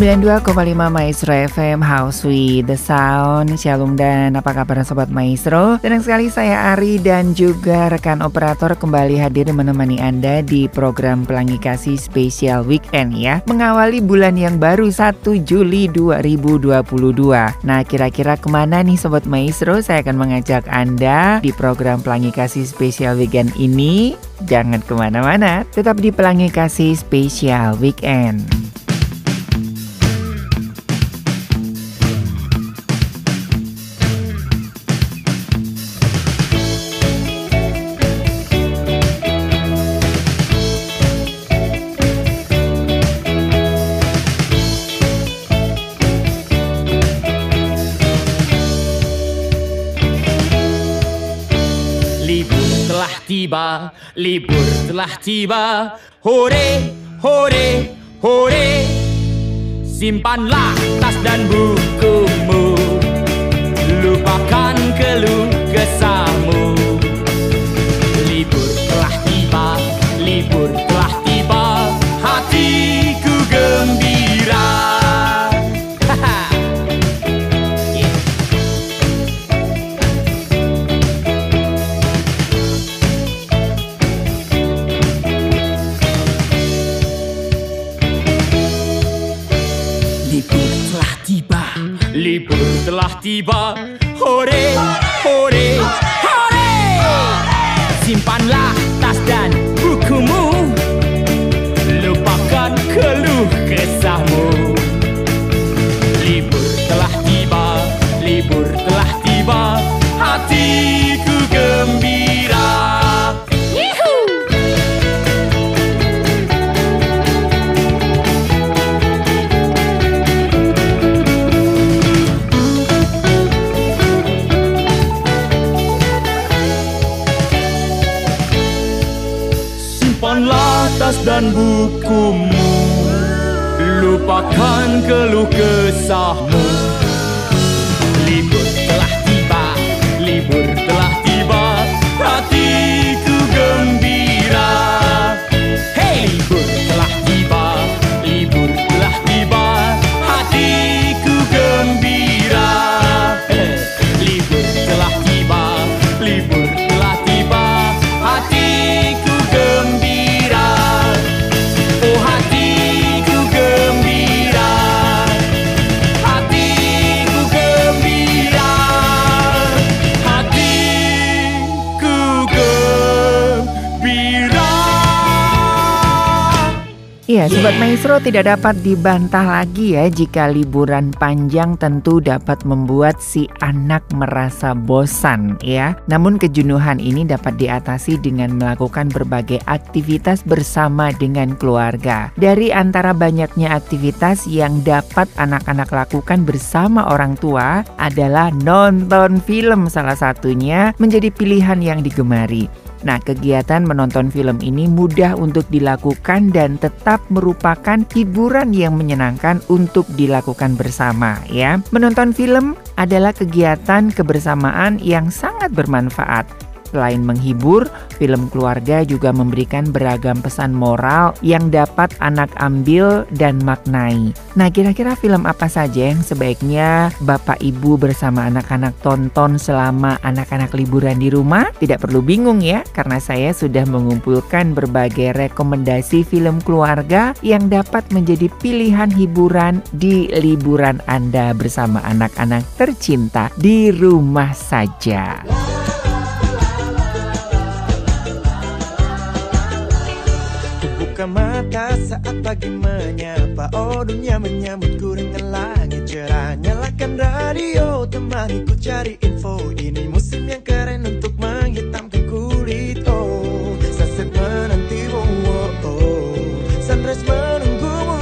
92,5 Maestro FM House with the Sound. Shalom dan apa kabar Sobat Maestro? Senang sekali saya Ari dan juga rekan operator kembali hadir menemani Anda di program Pelangi Kasih Spesial Weekend ya. Mengawali bulan yang baru 1 Juli 2022 Nah kira-kira ke mana nih Sobat Maestro? Saya akan mengajak Anda di program Pelangi Kasih Spesial Weekend ini. Jangan ke mana-mana Tetap di Pelangi Kasih Spesial Weekend tiba, libur telah tiba. Hore, hore, hore. Simpanlah tas dan bukumu. Lupakan keluh dan bukumu. Lupakan keluh kesahmu Sobat Maestro tidak dapat dibantah lagi ya jika liburan panjang tentu dapat membuat si anak merasa bosan ya. Namun kejenuhan ini dapat diatasi dengan melakukan berbagai aktivitas bersama dengan keluarga. Dari antara banyaknya aktivitas yang dapat anak-anak lakukan bersama orang tua adalah nonton film salah satunya menjadi pilihan yang digemari. Nah, kegiatan menonton film ini mudah untuk dilakukan dan tetap merupakan hiburan yang menyenangkan untuk dilakukan bersama ya. Menonton film adalah kegiatan kebersamaan yang sangat bermanfaat. Selain menghibur, film keluarga juga memberikan beragam pesan moral yang dapat anak ambil dan maknai. Nah, kira-kira film apa saja yang sebaiknya Bapak Ibu bersama anak-anak tonton selama anak-anak liburan di rumah? Tidak perlu bingung ya, karena saya sudah mengumpulkan berbagai rekomendasi film keluarga yang dapat menjadi pilihan hiburan di liburan Anda bersama anak-anak tercinta di rumah saja. Membuka mata saat pagi menyapa. Oh dunia menyambutku dengan langit cerah. Nyalakan radio temani ku cari info. Ini musim yang keren untuk menghitamkan kulit. Oh sunset menantimu oh, oh, oh. Sunrise menunggumu.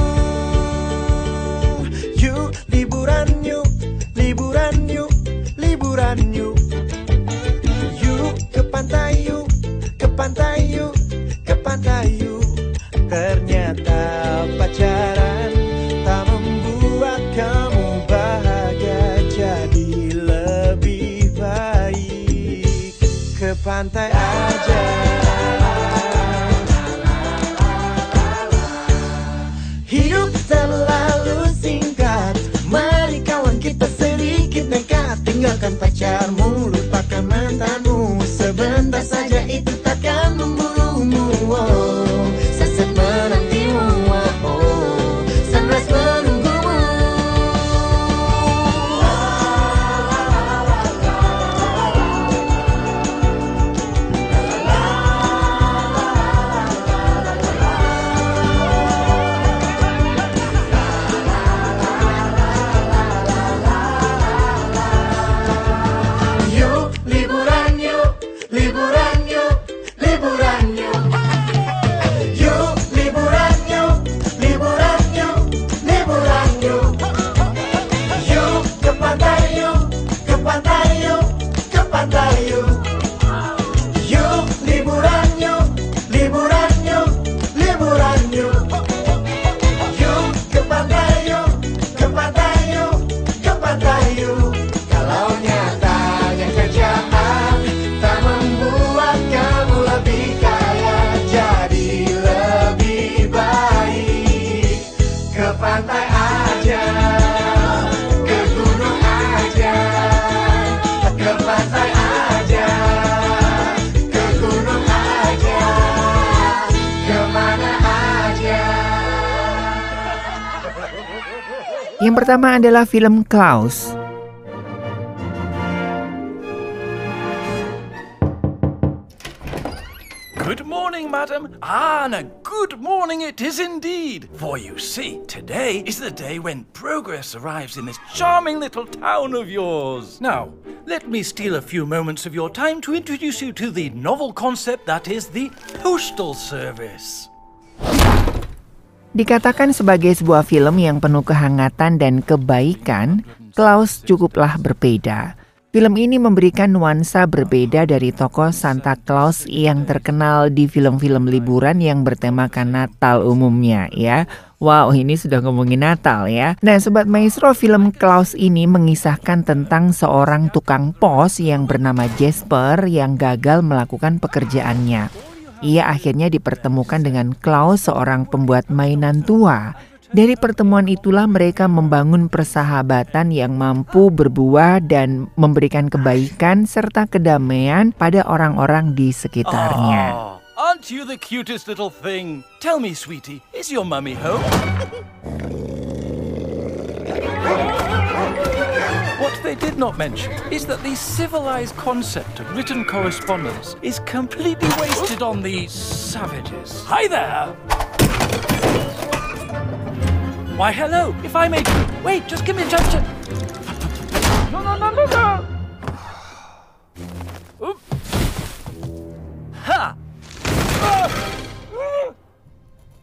You liburan You Liburan You Liburan You You ke pantai You Ke pantai Ternyata pacaran tak membuat kamu bahagia Jadi lebih baik. Ke pantai aja. Hidup terlalu singkat. Mari kawan kita sedikit nekat. Tinggalkan pacarmu adalah Klaus. Good morning, madam. Ah, and a good morning it is indeed. For you see, today is the day when progress arrives in this charming little town of yours. Now, let me steal a few moments of your time to introduce you to the novel concept that is the Postal Service. Dikatakan sebagai sebuah film yang penuh kehangatan dan kebaikan, Klaus cukuplah berbeda. Film ini memberikan nuansa berbeda dari tokoh Santa Claus yang terkenal di film-film liburan yang bertemakan Natal umumnya ya. Wow, ini sudah ngomongin Natal ya. Nah, Sobat Maestro, film Klaus ini mengisahkan tentang seorang tukang pos yang bernama Jasper yang gagal melakukan pekerjaannya. Ia akhirnya dipertemukan dengan Klaus, seorang pembuat mainan tua. Dari pertemuan itulah mereka membangun persahabatan yang mampu berbuah dan memberikan kebaikan serta kedamaian pada orang-orang di sekitarnya. Home? What they did not mention is that the civilized concept of written correspondence is completely wasted on these savages. Hi there! Why, hello, if I may. Wait, just give me a chance to. No, no, no, no, no! Ha!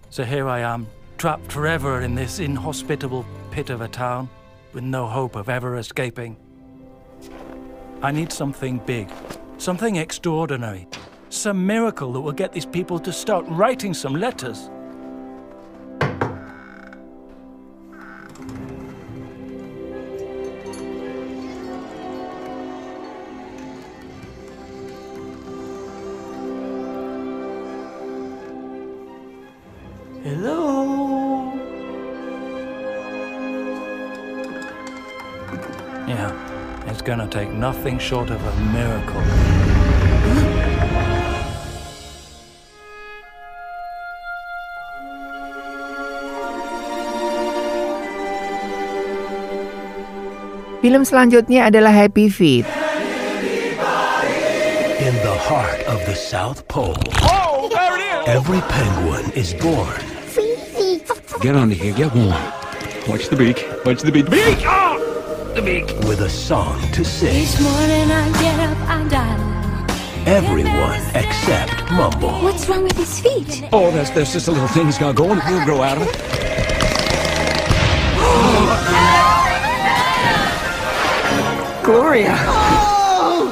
So here I am, trapped forever in this inhospitable pit of a town, with no hope of ever escaping. I need something big, something extraordinary, some miracle that will get these people to start writing some letters. Gonna take nothing short of a miracle. Film selanjutnya adalah Happy Feet. In the heart of the South Pole, Oh, there it is! every penguin is born Get under here, get warm. Watch the beak. Watch the beak. Beak! Ah! The beak. with a song to sing. Each morning I get up, I dial. Everyone except Mumble. What's wrong with his feet? Oh, there's, there's just a little thing he's got going. We'll grow out of it.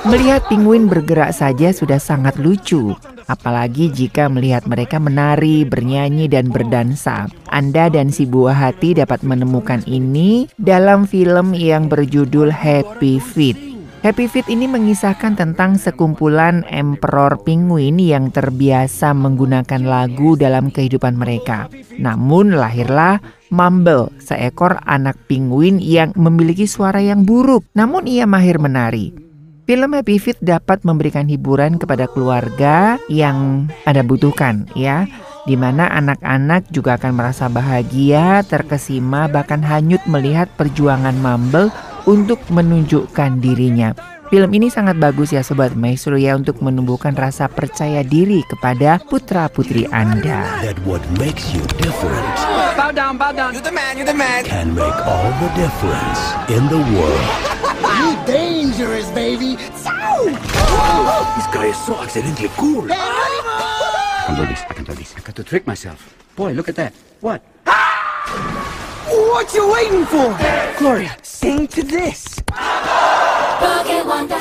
Melihat penguin bergerak saja sudah sangat lucu, apalagi jika melihat mereka menari, bernyanyi, dan berdansa. Anda dan si buah hati dapat menemukan ini dalam film yang berjudul Happy Feet. Happy Feet ini mengisahkan tentang sekumpulan emperor penguin yang terbiasa menggunakan lagu dalam kehidupan mereka. Namun lahirlah Mumble, seekor anak penguin yang memiliki suara yang buruk, namun ia mahir menari. Film Happy Feet dapat memberikan hiburan kepada keluarga yang Anda butuhkan ya di mana anak-anak juga akan merasa bahagia, terkesima, bahkan hanyut melihat perjuangan Mumble untuk menunjukkan dirinya. Film ini sangat bagus ya Sobat Maestro ya untuk menumbuhkan rasa percaya diri kepada putra-putri Anda. That what makes you different Bow down, bow down. You're the man, you're the man. can make all the difference in the world. You dangerous, baby. This guy is so accidentally cool. I can do this. I can do this. I got to trick myself. Boy, look at that. What? What you waiting for? Gloria, sing to this. Pocket Wonder.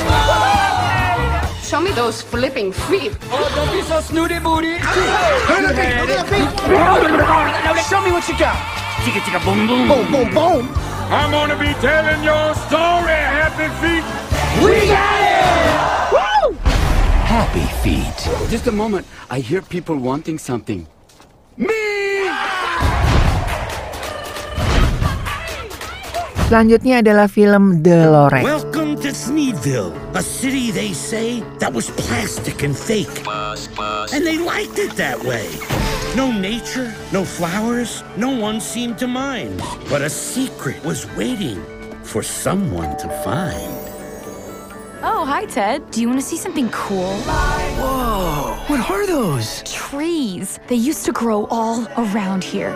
Show me those flipping feet. Oh, don't be so snooty booty. Turn the beat, turn the beat. Show me what you got. Chicka chicka boom boom. Boom, boom, boom. I'm gonna be telling your story, Happy Feet. We got it. Woo! Happy Feet. Just a moment. I hear people wanting something. Me! Selanjutnya adalah film The Lorek. Welcome to Sneedville, a city they say that was plastic and fake. And they liked it that way. No nature, no flowers, no one seemed to mind. But a secret was waiting for someone to find. Oh, hi, Ted. Do you want to see something cool? Whoa, what are those? Trees. They used to grow all around here.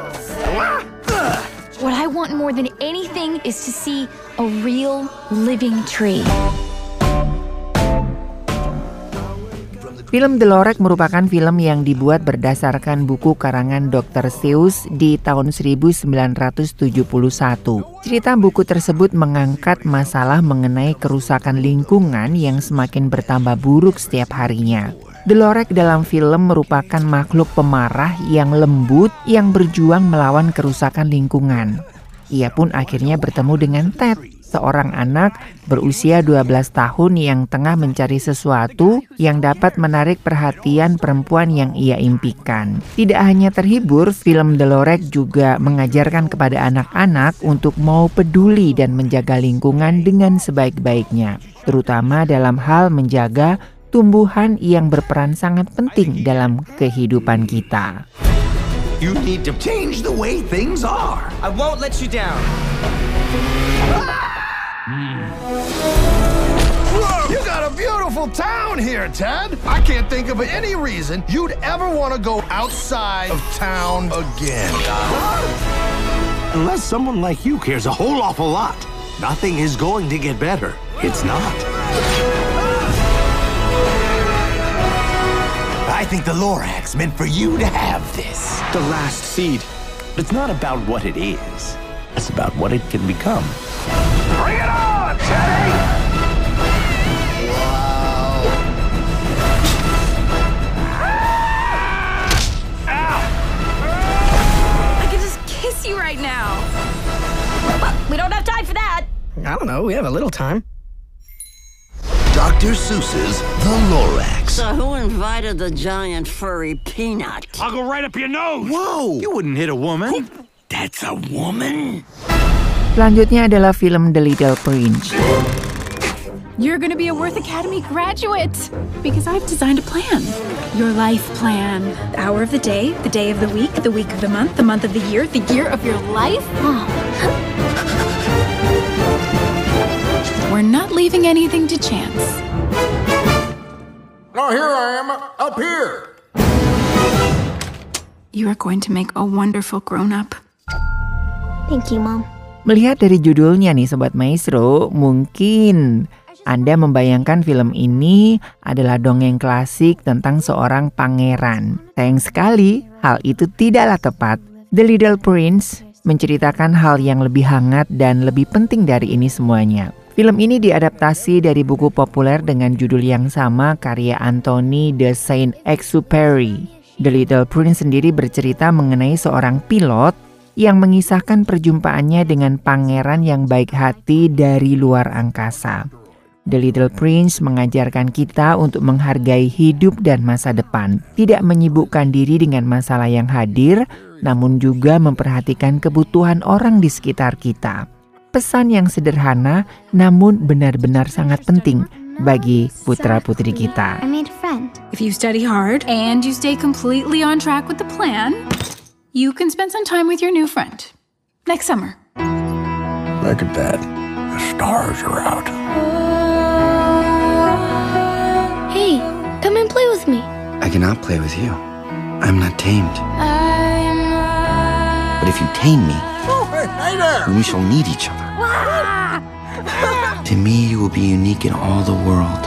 What I want more than anything is to see a real living tree. Film The Lorek merupakan film yang dibuat berdasarkan buku karangan Dr. Seuss di tahun 1971. Cerita buku tersebut mengangkat masalah mengenai kerusakan lingkungan yang semakin bertambah buruk setiap harinya. The Lorek dalam film merupakan makhluk pemarah yang lembut yang berjuang melawan kerusakan lingkungan. Ia pun akhirnya bertemu dengan Ted, seorang anak berusia 12 tahun yang tengah mencari sesuatu yang dapat menarik perhatian perempuan yang ia impikan. Tidak hanya terhibur, film The Lorek juga mengajarkan kepada anak-anak untuk mau peduli dan menjaga lingkungan dengan sebaik-baiknya, terutama dalam hal menjaga tumbuhan yang berperan sangat penting dalam kehidupan kita. You need to change the way things are. I won't let you down. You got a beautiful town here, Ted. I can't think of any reason you'd ever want to go outside of town again. Unless someone like you cares a whole awful lot, nothing is going to get better. It's not. I think the Lorax meant for you to have this. The last seed. It's not about what it is. It's about what it can become. Bring it on, Teddy! Wow! I could just kiss you right now. We don't have time for that. I don't know, we have a little time. Dr. Seuss's The Lorax. So who invited the giant furry peanut? I'll go right up your nose. Whoa! You wouldn't hit a woman. That's a woman? Selanjutnya adalah film The Little Prince. You're going to be a Worth Academy graduate because I've designed a plan. Your life plan. The hour of the day, the day of the week, the week of the month, the month of the year, the year of your life. Oh. We're not leaving anything to chance. Now here I am, up here. You are going to make a wonderful grown up. Thank you, Mom. Melihat dari judulnya nih Sobat Maestro, mungkin Anda membayangkan film ini adalah dongeng klasik tentang seorang pangeran. Sayang sekali, hal itu tidaklah tepat. The Little Prince menceritakan hal yang lebih hangat dan lebih penting dari ini semuanya. Film ini diadaptasi dari buku populer dengan judul yang sama karya Anthony de Saint-Exupéry. The Little Prince sendiri bercerita mengenai seorang pilot yang mengisahkan perjumpaannya dengan pangeran yang baik hati dari luar angkasa. The Little Prince mengajarkan kita untuk menghargai hidup dan masa depan, tidak menyibukkan diri dengan masalah yang hadir, namun juga memperhatikan kebutuhan orang di sekitar kita. Pesan yang sederhana, namun benar-benar sangat penting bagi putra-putri kita. I made a friend. If you study hard and you stay completely on track with the plan, you can spend some time with your new friend next summer. Look at that. The stars are out. Hey, come and play with me. I cannot play with you. I'm not tamed. But if you tame me, then we shall need each other. To me, you will be unique in all the world.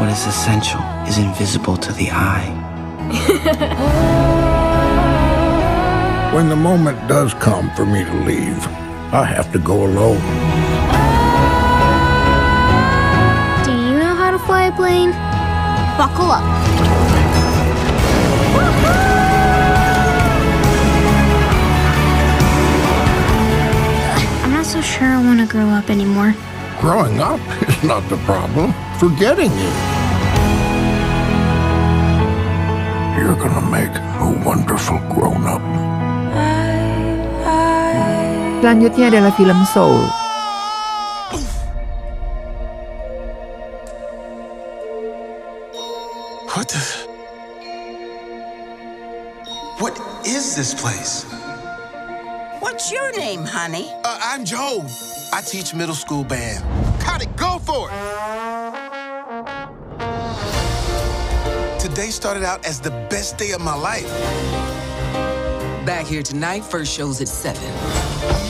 What is essential is invisible to the eye. When the moment does come for me to leave, I have to go alone. Do you know how to fly a plane? Buckle up. So sure I want to grow up anymore. Growing up is not the problem. Forgetting it. You're gonna make a wonderful grown up. Selanjutnya adalah film Soul. What the? What is this place? What's your name, honey? Uh, I'm Joe. I teach middle school band. Got it, go for it! Today started out as the best day of my life. Back here tonight, first show's at 7.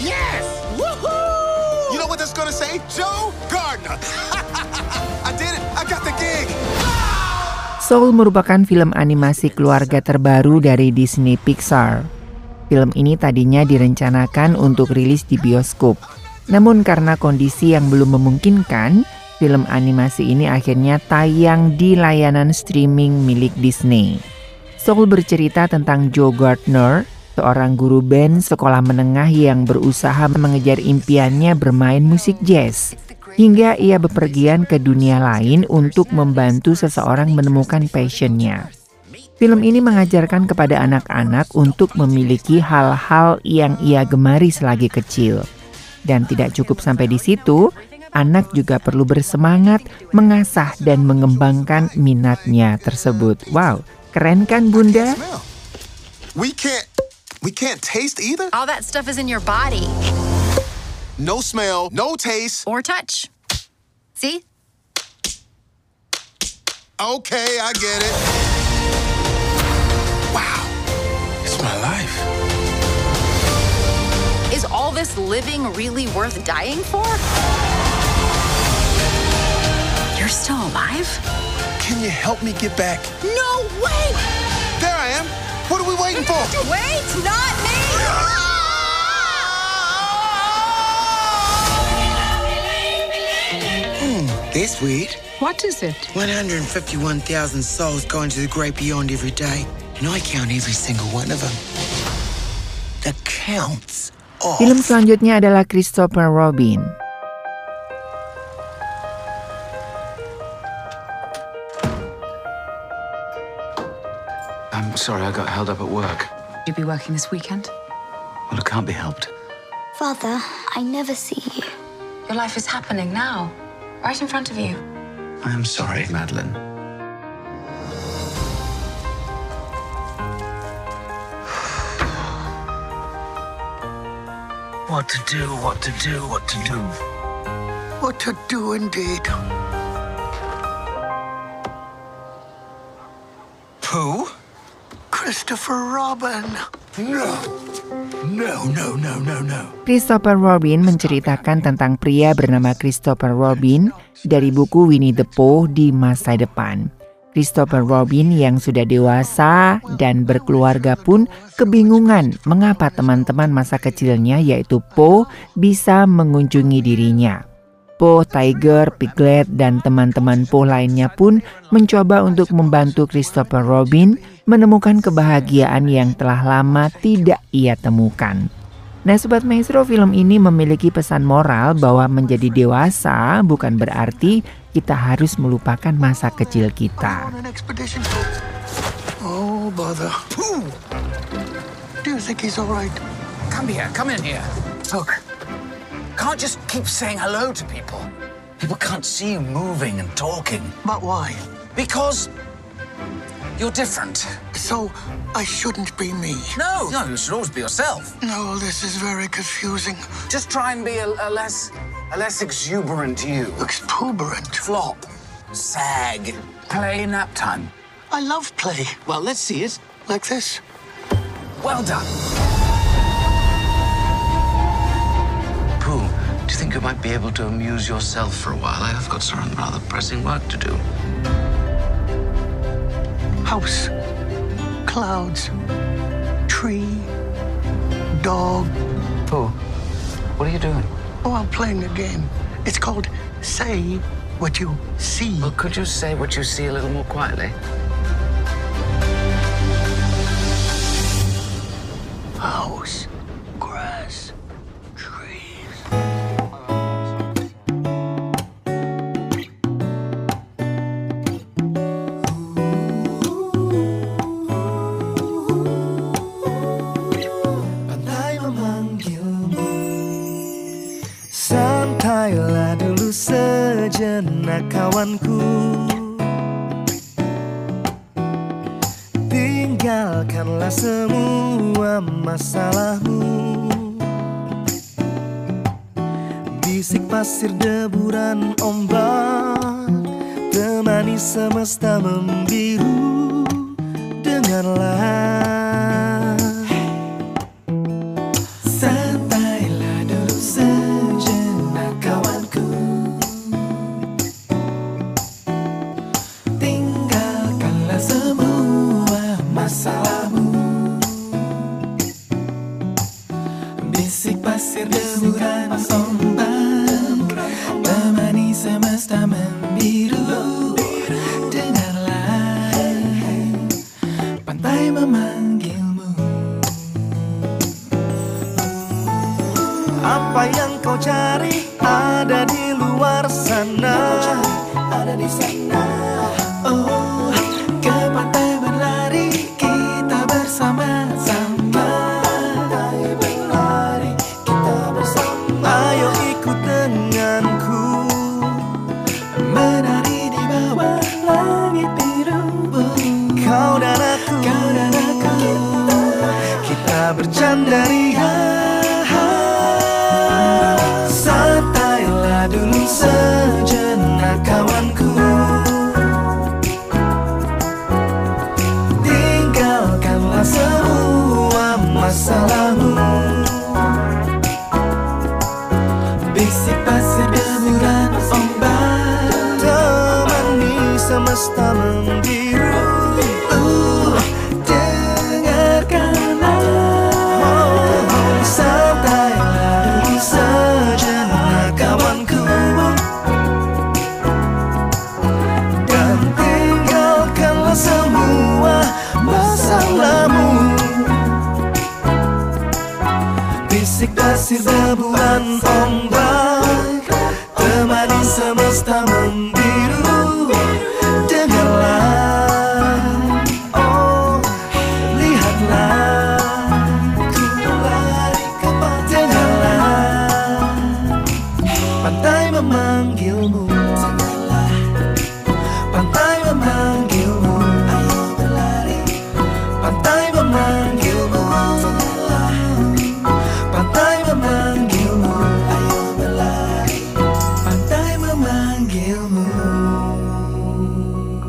Yes! Woohoo! You know what that's gonna say? Joe Gardner. I did it. I got the gig. Soul merupakan film animasi keluarga terbaru dari Disney Pixar. Film ini tadinya direncanakan untuk rilis di bioskop. Namun karena kondisi yang belum memungkinkan, film animasi ini akhirnya tayang di layanan streaming milik Disney. Soul bercerita tentang Joe Gardner, seorang guru band sekolah menengah yang berusaha mengejar impiannya bermain musik jazz. Hingga ia bepergian ke dunia lain untuk membantu seseorang menemukan passionnya. Film ini mengajarkan kepada anak-anak untuk memiliki hal-hal yang ia gemari selagi kecil. Dan tidak cukup sampai di situ, anak juga perlu bersemangat mengasah dan mengembangkan minatnya tersebut. Wow, keren kan Bunda? We can't. We can't taste either. All that stuff is in your body. No smell, no taste. Or touch. See? Okay, I get it. This living really worth dying for? You're still alive? Can you help me get back? No way! There I am. What are we waiting for? Wait, not me! Hmm, this weird. What is it? 151,000 souls going to the great beyond every day, and I count every single one of them. The counts off. Film selanjutnya adalah Christopher Robin. I'm sorry, I got held up at work. You be working this weekend? Well, it can't be helped. Father, I never see you. Your life is happening now, right in front of you. I am sorry, Madeline. What to do, what to do, what to do. What to do indeed. Who? Christopher Robin. No. No, no, no, no, no. Christopher Robin menceritakan tentang pria bernama Christopher Robin dari buku Winnie the Pooh di masa depan. Christopher Robin yang sudah dewasa dan berkeluarga pun kebingungan mengapa teman-teman masa kecilnya yaitu Po bisa mengunjungi dirinya. Po, Tiger, Piglet, dan teman-teman Po lainnya pun mencoba untuk membantu Christopher Robin menemukan kebahagiaan yang telah lama tidak ia temukan. Nah Sobat Maestro film ini memiliki pesan moral bahwa menjadi dewasa bukan berarti kita harus melupakan masa kecil kita. Oh, bother. Pooh! Do you think he's all right? Come here, come in here. Look, can't just keep saying hello to people. People can't see you moving and talking. But why? Because you're different. So, I shouldn't be me? No, no, you should always be yourself. No, this is very confusing. Just try and be a, a less, a less exuberant you. Exuberant? Flop, sag, play nap time. I love play. Well, let's see it. Like this. Well done. Pooh, do you think you might be able to amuse yourself for a while? I have got some rather pressing work to do. House. Clouds. Tree. Dog. Pooh, what are you doing? Oh, I'm playing a game. It's called Say What You See. Well, could you say what you see a little more quietly?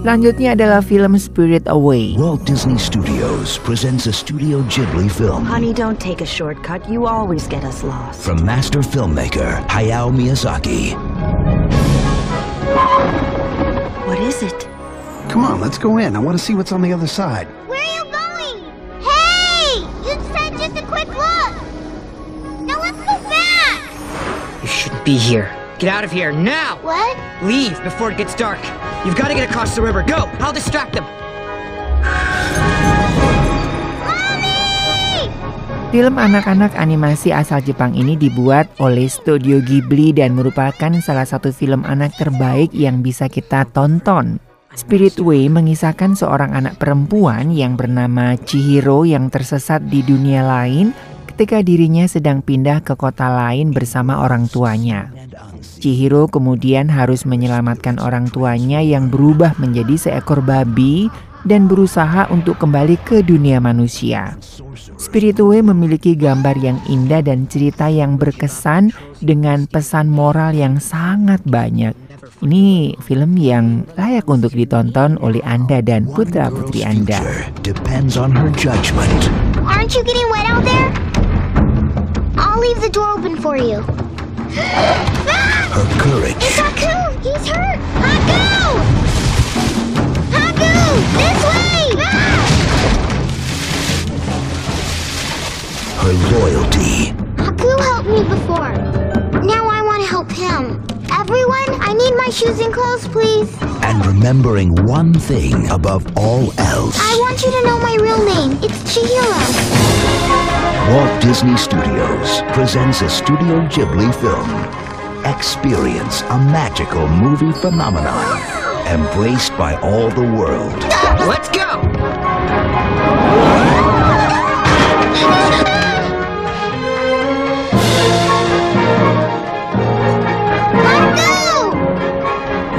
Selanjutnya adalah film Spirit Away. Walt Disney Studios presents a Studio Ghibli film Honey, don't take a shortcut. You always get us lost. from master filmmaker Hayao Miyazaki. What is it? Come on, let's go in. I want to see what's on the other side. Where are you going? Hey! You said just a quick look! Now let's go back! You shouldn't be here. Get out of here now! What? Leave before it gets dark. You've got to get across the river. Go! I'll distract them. Mommy! Film anak-anak animasi asal Jepang ini dibuat oleh Studio Ghibli dan merupakan salah satu film anak terbaik yang bisa kita tonton. Spirit Way mengisahkan seorang anak perempuan yang bernama Chihiro yang tersesat di dunia lain ketika dirinya sedang pindah ke kota lain bersama orang tuanya. Chihiro kemudian harus menyelamatkan orang tuanya yang berubah menjadi seekor babi dan berusaha untuk kembali ke dunia manusia. Spiritue memiliki gambar yang indah dan cerita yang berkesan dengan pesan moral yang sangat banyak. Ini film yang layak untuk ditonton oleh Anda dan putra-putri Anda. Depends on her judgment. Aren't you getting wet out there? I'll leave the door open for you. Her courage. Remembering one thing above all else. I want you to know my real name. It's Chihiro. Walt Disney Studios presents a Studio Ghibli film. Experience a magical movie phenomenon embraced by all the world. Let's go!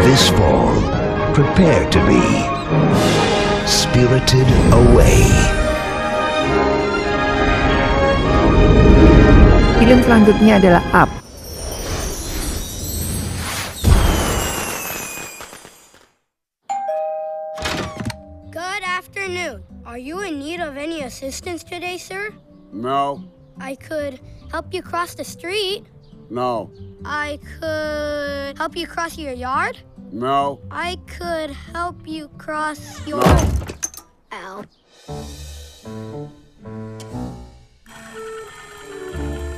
This fall, prepare to be spirited away. Film selanjutnya adalah Up. Good afternoon. Are you in need of any assistance today, sir? No, I could help you cross the street. no, I could help you cross your yard. No. I could help you cross your. Ow.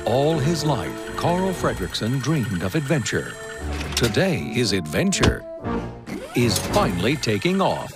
All his life, Carl Fredrickson dreamed of adventure. Today, his adventure is finally taking off.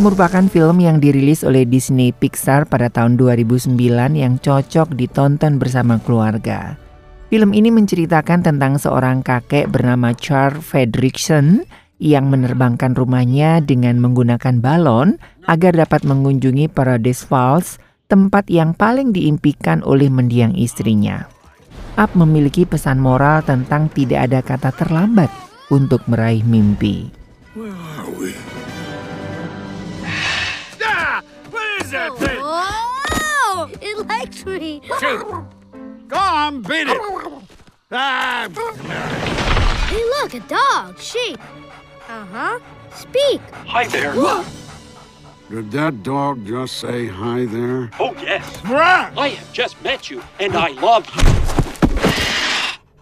Merupakan film yang dirilis oleh Disney Pixar pada tahun 2009 yang cocok ditonton bersama keluarga. Film ini menceritakan tentang seorang kakek bernama Charles Fredrickson yang menerbangkan rumahnya dengan menggunakan balon agar dapat mengunjungi Paradise Falls, tempat yang paling diimpikan oleh mendiang istrinya. Up memiliki pesan moral tentang tidak ada kata terlambat untuk meraih mimpi. Where are we? Is that thing? Oh, it likes me. Shoot! Go on, beat it! Ah! Hey, look, a dog. Sheep. Uh huh. Speak. Hi there. Did that dog just say hi there? Oh, yes. Run! I have just met you, and I love you.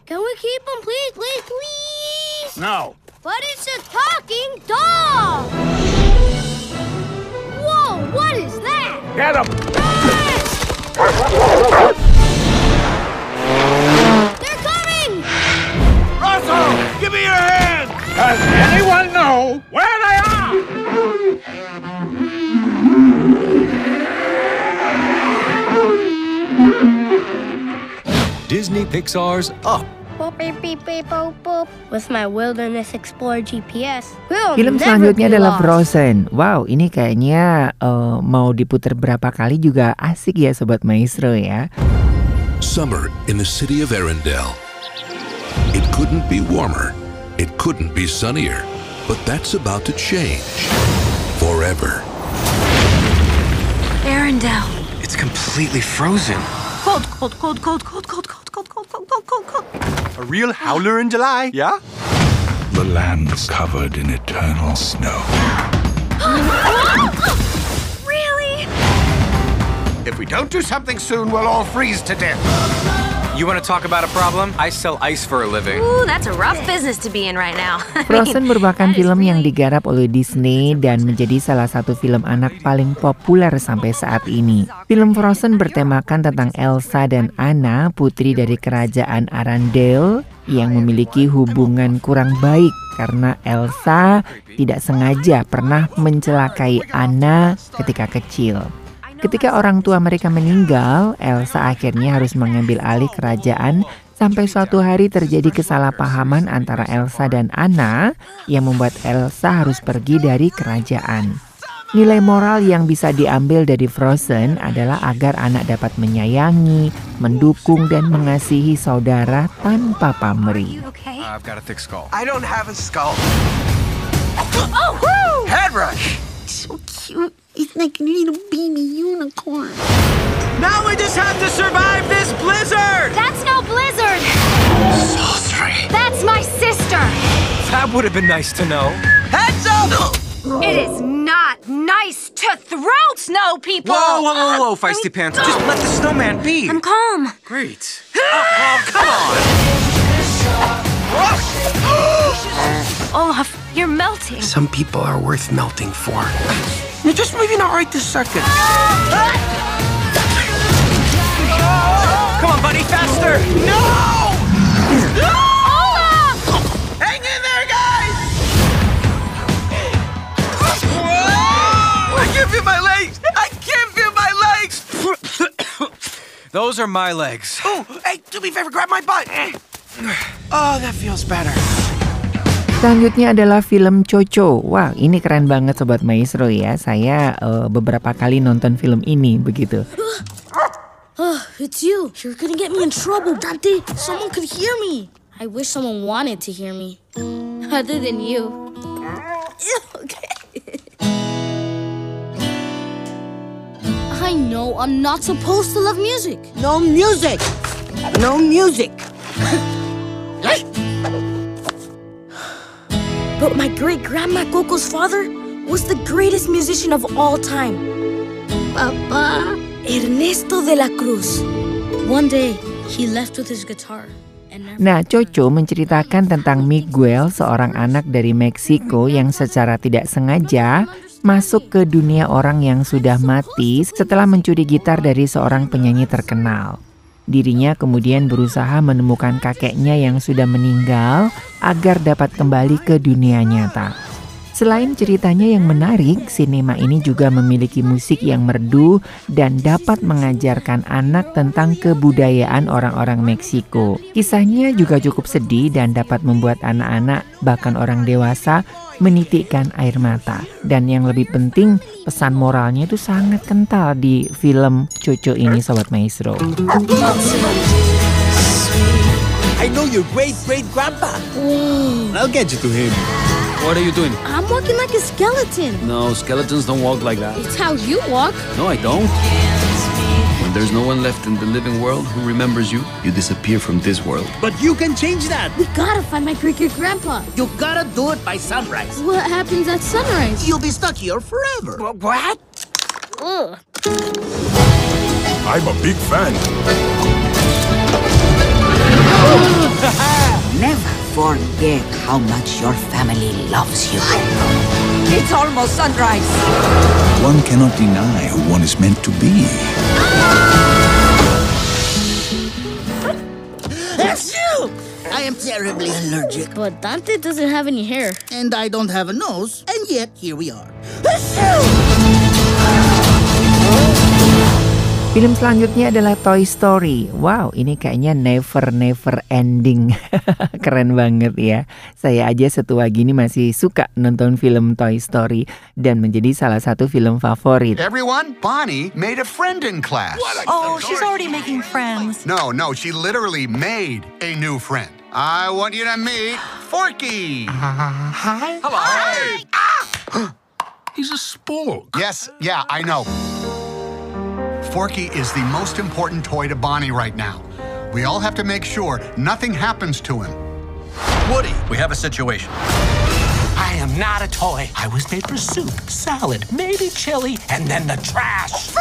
Can we keep him, please, please, please? No. But it's a talking dog. Get him! They're coming! Russell, give me your hand! Does anyone know where they are? Disney Pixar's Up. With my Wilderness Explorer GPS, we'll Film selanjutnya adalah. Frozen. Wow, ini kayaknya eh, mau diputar berapa kali juga asik ya Sobat Maestro ya. Summer in the city of Arendelle. It couldn't be warmer. It couldn't be sunnier. But that's about to change. Forever. Arendelle. It's completely frozen. Cold, cold, cold, cold, cold, cold, cold, cold, cold, cold, cold, cold, cold. A real howler in July, yeah? The land's covered in eternal snow. really? If we don't do something soon, we'll all freeze to death. You want to talk about a problem? I sell ice for a living. Ooh, that's a rough business to be in right now. Frozen merupakan film yang digarap oleh Disney dan menjadi salah satu film anak paling populer sampai saat ini. Film Frozen bertemakan tentang Elsa dan Anna, putri dari kerajaan Arendelle yang memiliki hubungan kurang baik karena Elsa tidak sengaja pernah mencelakai Anna ketika kecil. Ketika orang tua mereka meninggal, Elsa akhirnya harus mengambil alih kerajaan sampai suatu hari terjadi kesalahpahaman antara Elsa dan Anna yang membuat Elsa harus pergi dari kerajaan. Nilai moral yang bisa diambil dari Frozen adalah agar anak dapat menyayangi, mendukung, dan mengasihi saudara tanpa pamrih. Uh, I've got a thick skull. I don't have a skull. Oh, woo! Head rush. So cute. It's like a little baby unicorn. Now we just have to survive this blizzard. That's no blizzard! Sorry. That's my sister! That would have been nice to know. Heads up! It is not nice to throw snow people. Whoa, whoa, whoa, whoa, feisty pants. Just let the snowman be. I'm calm. Great. Oh, oh, come on. Olaf, you're melting. Some people are worth melting for. You're just moving not right this second. Come on, buddy, faster! No! Olaf! Hang in there, guys! I can't feel my legs! I can't feel my legs! Those are my legs. Oh, hey, do me a favor, grab my butt. Eh. Oh, that feels better. Selanjutnya adalah film Coco. Wah, ini keren banget Sobat Maestro ya. Saya uh, beberapa kali nonton film ini begitu. Oh, it's you. You're gonna get me in trouble, Dante. Someone could hear me. I wish someone wanted to hear me. Other than you. okay. I know I'm not supposed to love music. No music. No music. But my great grandma Coco's father was the greatest musician of all time. Papa. Ernesto de la Cruz. One day, he left with his guitar. Nah, Coco menceritakan tentang Miguel, seorang anak dari Meksiko yang secara tidak sengaja masuk ke dunia orang yang sudah mati setelah mencuri gitar dari seorang penyanyi terkenal. Dirinya kemudian berusaha menemukan kakeknya yang sudah meninggal agar dapat kembali ke dunia nyata. Selain ceritanya yang menarik, sinema ini juga memiliki musik yang merdu dan dapat mengajarkan anak tentang kebudayaan orang-orang Meksiko. Kisahnya juga cukup sedih dan dapat membuat anak-anak, bahkan orang dewasa, menitikkan air mata. Dan yang lebih penting, pesan moralnya itu sangat kental di film Coco ini, Sobat Maestro. I know your great great grandpa. I'll get you to him. What are you doing? I'm walking like a skeleton. No, skeletons don't walk like that. It's how you walk. No, I don't. When there's no one left in the living world who remembers you, you disappear from this world. But you can change that. We gotta find my great great grandpa. You gotta do it by sunrise. What happens at sunrise? You'll be stuck here forever. What? Ugh. I'm a big fan. Never forget how much your family loves you. It's almost sunrise. One cannot deny who one is meant to be. That's you! I am terribly allergic. But Dante doesn't have any hair. And I don't have a nose, and yet here we are. Film selanjutnya adalah Toy Story. Wow, ini kayaknya never never ending. Keren banget ya. Saya aja setua gini masih suka nonton film Toy Story dan menjadi salah satu film favorit. Everyone, Bonnie made a friend in class. Oh, she's already making friends. No, no, she literally made a new friend. I want you to meet Forky. Hi. Hello. Hi. He's a spork. Yes, yeah, I know. Forky is the most important toy to Bonnie right now. We all have to make sure nothing happens to him. Woody, we have a situation. I am not a toy. I was made for soup, salad, maybe chili, and then the trash.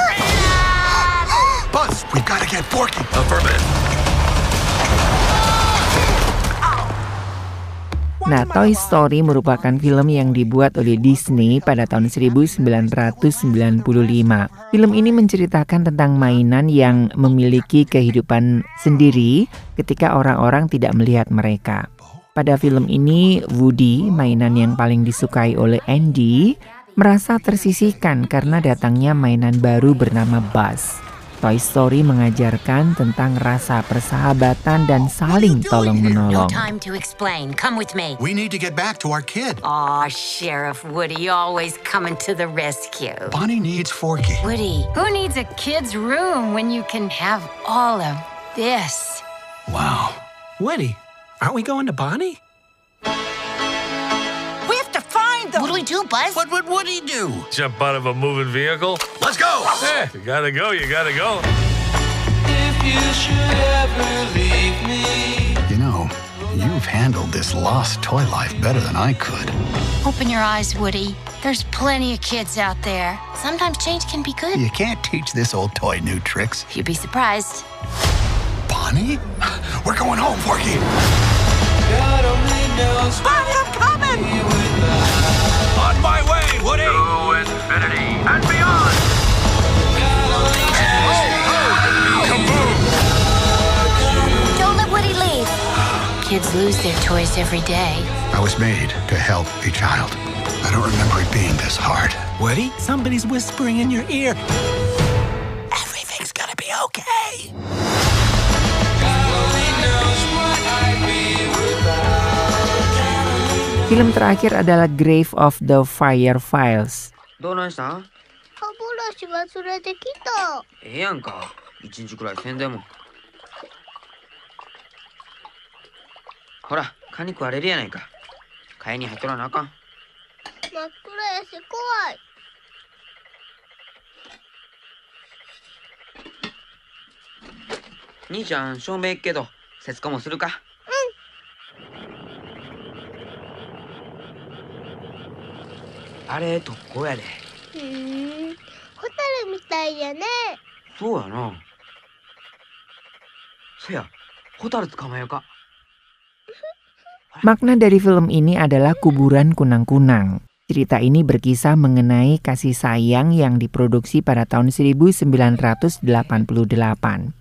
Buzz, we've got to get Forky. Affirmative. Nah, Toy Story merupakan film yang dibuat oleh Disney pada tahun 1995. Film ini menceritakan tentang mainan yang memiliki kehidupan sendiri ketika orang-orang tidak melihat mereka. Pada film ini, Woody, mainan yang paling disukai oleh Andy, merasa tersisihkan karena datangnya mainan baru bernama Buzz. Toy Story mengajarkan tentang rasa persahabatan dan saling tolong menolong. No menolong. time to explain. Come with me. We need to get back to our kid. Aw, Sheriff Woody always coming to the rescue. Bonnie needs Forky. Woody, who needs a kid's room when you can have all of this? Wow. Woody, aren't we going to Bonnie? Do Buzz? What would Woody do? Jump out of a moving vehicle? Let's go! Eh, you gotta go, you gotta go. You know, you've handled this lost toy life better than I could. Open your eyes, Woody. There's plenty of kids out there. Sometimes change can be good. You can't teach this old toy new tricks. You'd be surprised. Bonnie? We're going home, Forky. Bonnie, I'm coming. On my way, Woody! To infinity and beyond! Don't let Woody leave. Kids lose their toys every day. I was made to help a child. I don't remember it being this hard. Woody, somebody's whispering in your ear. Everything's gonna be okay. Film terakhir adalah Grave of the Fire Files. どうなんした歯ブラシ忘れてきた。ええやんか。一日くらい洗でも。ほら、蚊に食われるやないか。買いに入っとらなあかん。真っ暗やし怖い。兄ちゃん、照明けど、節子もするか。あれ、特攻やで。ふーん。ホタルみたいやね。そうやな。そや、ホタル捕まえようか。 Makna dari film ini adalah kuburan kunang-kunang. Cerita ini berkisah mengenai kasih sayang yang diproduksi pada tahun 1988.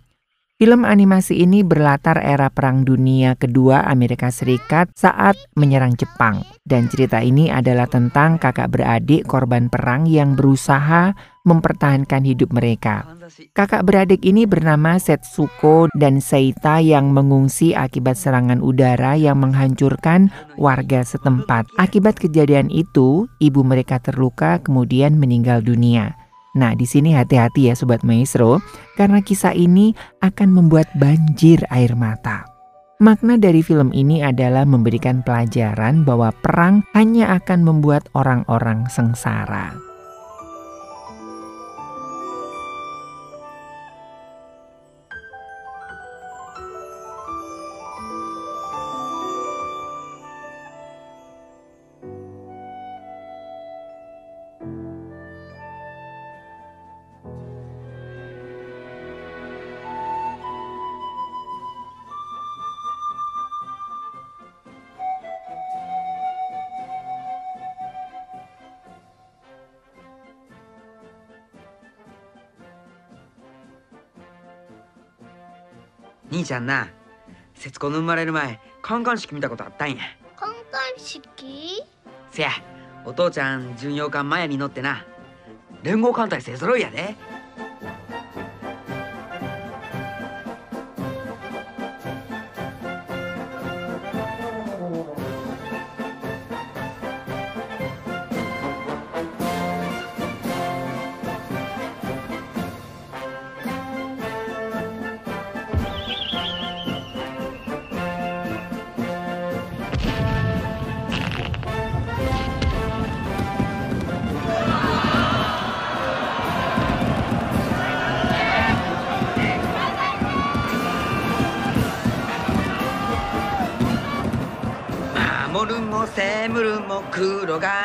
Film animasi ini berlatar era Perang Dunia Kedua Amerika Serikat saat menyerang Jepang. Dan cerita ini adalah tentang kakak beradik korban perang yang berusaha mempertahankan hidup mereka. Kakak beradik ini bernama Setsuko dan Seita yang mengungsi akibat serangan udara yang menghancurkan warga setempat. Akibat kejadian itu, ibu mereka terluka kemudian meninggal dunia. Nah, di sini hati-hati ya sobat maestro, karena kisah ini akan membuat banjir air mata. Makna dari film ini adalah memberikan pelajaran bahwa perang hanya akan membuat orang-orang sengsara. "兄ちゃんな。節子の生まれる前カンカン式見たことあったんや。カンカン式？せやお父ちゃん巡洋艦マヤに乗ってな。連合艦隊勢ぞろいやで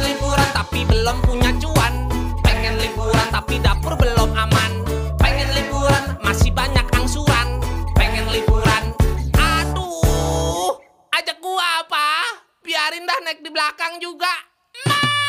Pengen liburan tapi belum punya cuan. Pengen liburan tapi dapur belum aman. Pengen liburan masih banyak angsuran. Pengen liburan. Aduh, ajak gua apa? Biarin dah naik di belakang juga. Tujuh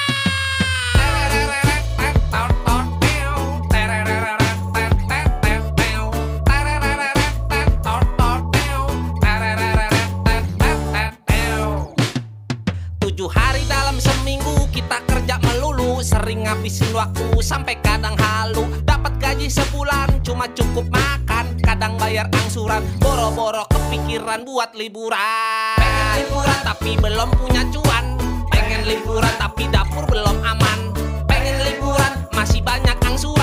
Sering ngabisin waktu sampai kadang halu. Dapat gaji sebulan cuma cukup makan. Kadang bayar angsuran Boro-boro kepikiran buat liburan. Pengen liburan tapi belum punya cuan. Pengen liburan tapi dapur belum aman. Pengen liburan masih banyak angsuran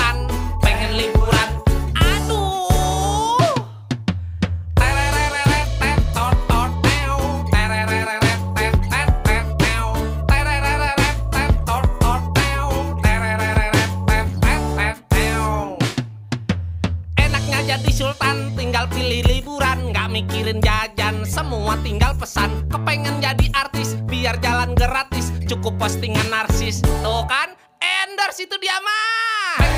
pesan Kepengen jadi artis biar jalan gratis Cukup postingan narsis. Tuh kan endorse itu dia mah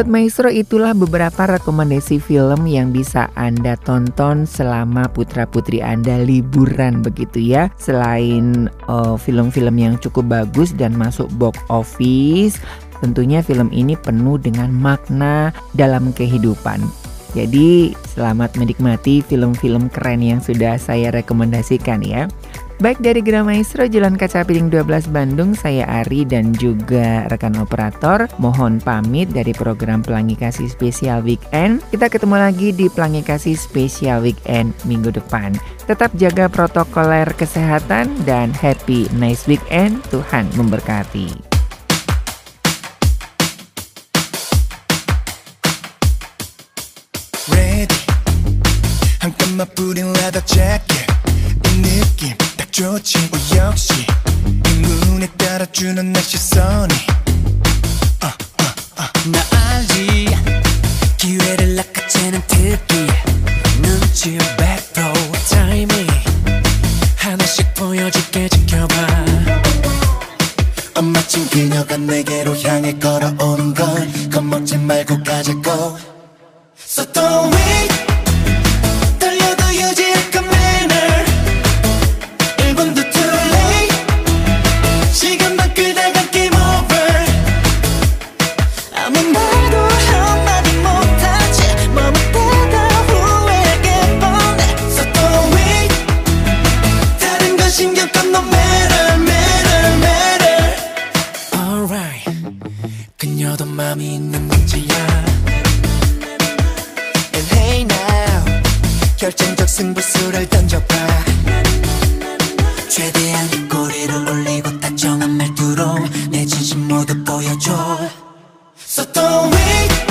Sobat Maestro itulah beberapa rekomendasi film yang bisa Anda tonton selama putra-putri Anda liburan begitu ya. Selain eh, film-film yang cukup bagus dan masuk box office Tentunya film ini penuh dengan makna dalam kehidupan. Jadi selamat menikmati film-film keren yang sudah saya rekomendasikan ya Baik dari Gra Maestro Jalan Kaca Piring 12 Bandung, saya Ari dan juga rekan operator mohon pamit dari program Pelangi Kasih Spesial Weekend. Kita ketemu lagi di Pelangi Kasih Spesial Weekend minggu depan. Tetap jaga protokoler kesehatan dan happy nice weekend. Tuhan memberkati. ready 한땀만 뿌린 레더 재킷 이 느낌 딱 좋지. 어, 역시 이 눈에 따라주는 내 시선이. 어, 어, 어. 나 알지. 기회를 낚아채는 특기. 눈치 백프로 타이밍 하나씩 보여줄게. 지켜봐. 어, 마침 그녀가 내게로 향해 걸어오는 걸 겁먹지 말고 가자고. So don't wait 승부수를 던져봐. 최대한 꼬리를 올리고 다정한 말투로 내 진심 모두 보여줘. So don't wait.